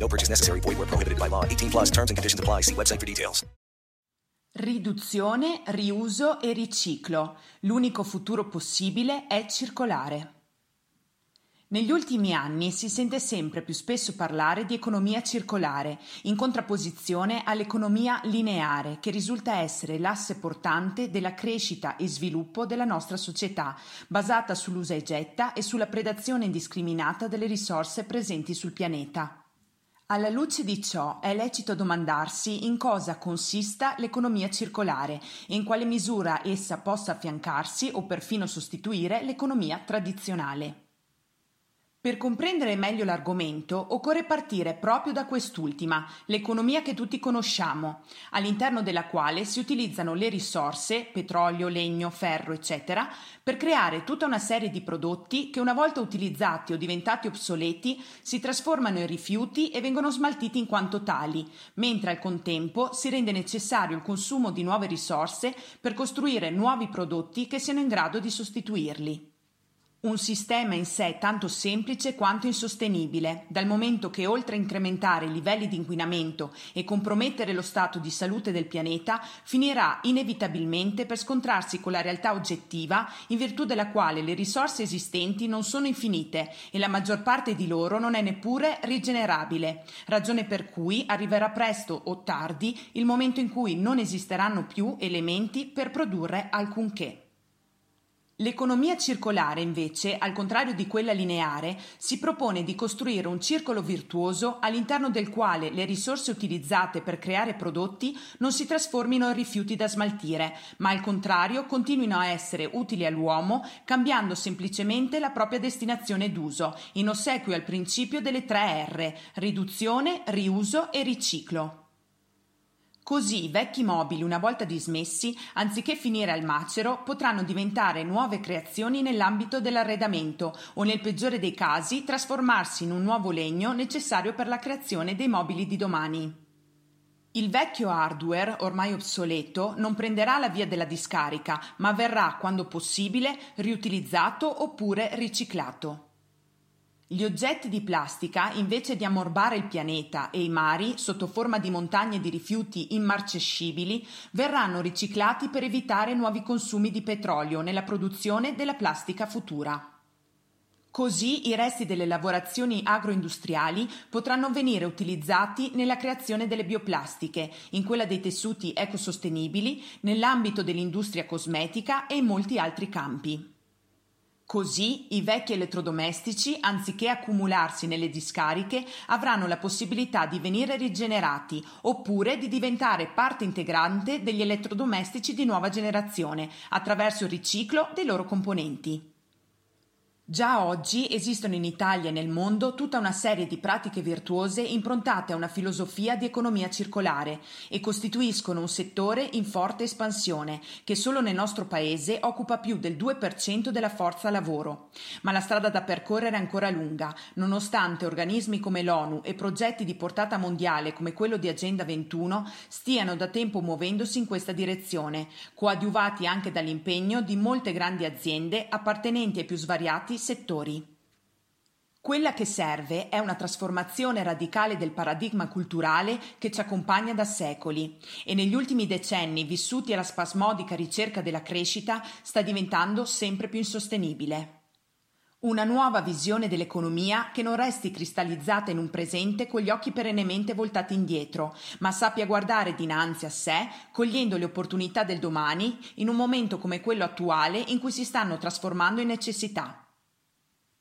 No purchase necessary. Void where prohibited by law. 18 plus terms and conditions apply. See website for details. Riduzione, riuso e riciclo. L'unico futuro possibile è circolare. Negli ultimi anni si sente sempre più spesso parlare di economia circolare, in contrapposizione all'economia lineare, che risulta essere l'asse portante della crescita e sviluppo della nostra società, basata sull'usa e getta e sulla predazione indiscriminata delle risorse presenti sul pianeta. Alla luce di ciò è lecito domandarsi in cosa consista l'economia circolare e in quale misura essa possa affiancarsi o perfino sostituire l'economia tradizionale. Per comprendere meglio l'argomento occorre partire proprio da quest'ultima, l'economia che tutti conosciamo, all'interno della quale si utilizzano le risorse, petrolio, legno, ferro, eccetera, per creare tutta una serie di prodotti che una volta utilizzati o diventati obsoleti si trasformano in rifiuti e vengono smaltiti in quanto tali, mentre al contempo si rende necessario il consumo di nuove risorse per costruire nuovi prodotti che siano in grado di sostituirli. Un sistema in sé tanto semplice quanto insostenibile, dal momento che oltre a incrementare i livelli di inquinamento e compromettere lo stato di salute del pianeta, finirà inevitabilmente per scontrarsi con la realtà oggettiva in virtù della quale le risorse esistenti non sono infinite e la maggior parte di loro non è neppure rigenerabile, ragione per cui arriverà presto o tardi il momento in cui non esisteranno più elementi per produrre alcunché. L'economia circolare, invece, al contrario di quella lineare, si propone di costruire un circolo virtuoso all'interno del quale le risorse utilizzate per creare prodotti non si trasformino in rifiuti da smaltire, ma al contrario continuino a essere utili all'uomo, cambiando semplicemente la propria destinazione d'uso, in ossequio al principio delle tre R: riduzione, riuso e riciclo. Così i vecchi mobili, una volta dismessi, anziché finire al macero, potranno diventare nuove creazioni nell'ambito dell'arredamento o, nel peggiore dei casi, trasformarsi in un nuovo legno necessario per la creazione dei mobili di domani. Il vecchio hardware, ormai obsoleto, non prenderà la via della discarica, ma verrà, quando possibile, riutilizzato oppure riciclato. Gli oggetti di plastica, invece di ammorbare il pianeta e i mari sotto forma di montagne di rifiuti immarcescibili, verranno riciclati per evitare nuovi consumi di petrolio nella produzione della plastica futura. Così i resti delle lavorazioni agroindustriali potranno venire utilizzati nella creazione delle bioplastiche, in quella dei tessuti ecosostenibili, nell'ambito dell'industria cosmetica e in molti altri campi. Così i vecchi elettrodomestici, anziché accumularsi nelle discariche, avranno la possibilità di venire rigenerati oppure di diventare parte integrante degli elettrodomestici di nuova generazione attraverso il riciclo dei loro componenti. Già oggi esistono in Italia e nel mondo tutta una serie di pratiche virtuose improntate a una filosofia di economia circolare e costituiscono un settore in forte espansione che solo nel nostro paese occupa più del 2% della forza lavoro. Ma la strada da percorrere è ancora lunga, nonostante organismi come l'ONU e progetti di portata mondiale come quello di Agenda 21 stiano da tempo muovendosi in questa direzione, coadiuvati anche dall'impegno di molte grandi aziende appartenenti ai più svariati settori. Quella che serve è una trasformazione radicale del paradigma culturale che ci accompagna da secoli e negli ultimi decenni vissuti alla spasmodica ricerca della crescita sta diventando sempre più insostenibile. Una nuova visione dell'economia che non resti cristallizzata in un presente con gli occhi perennemente voltati indietro, ma sappia guardare dinanzi a sé, cogliendo le opportunità del domani in un momento come quello attuale in cui si stanno trasformando in necessità.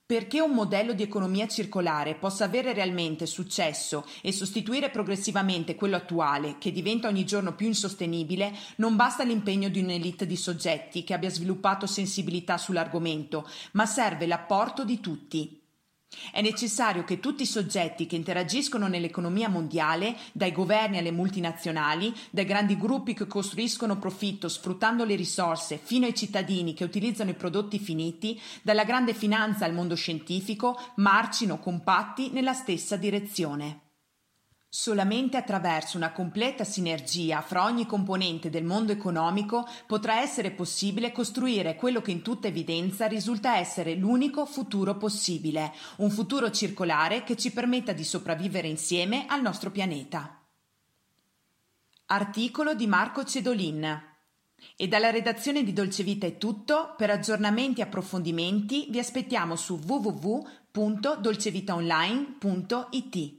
Perché un modello di economia circolare possa avere realmente successo e sostituire progressivamente quello attuale, che diventa ogni giorno più insostenibile, non basta l'impegno di un'elite di soggetti che abbia sviluppato sensibilità sull'argomento, ma serve l'apporto di tutti. È necessario che tutti i soggetti che interagiscono nell'economia mondiale, dai governi alle multinazionali, dai grandi gruppi che costruiscono profitto sfruttando le risorse, fino ai cittadini che utilizzano i prodotti finiti, dalla grande finanza al mondo scientifico, marcino compatti nella stessa direzione. Solamente attraverso una completa sinergia fra ogni componente del mondo economico potrà essere possibile costruire quello che in tutta evidenza risulta essere l'unico futuro possibile, un futuro circolare che ci permetta di sopravvivere insieme al nostro pianeta. Articolo di Marco Cedolin. E dalla redazione di Dolce Vita è tutto, per aggiornamenti e approfondimenti vi aspettiamo su www.dolcevitaonline.it.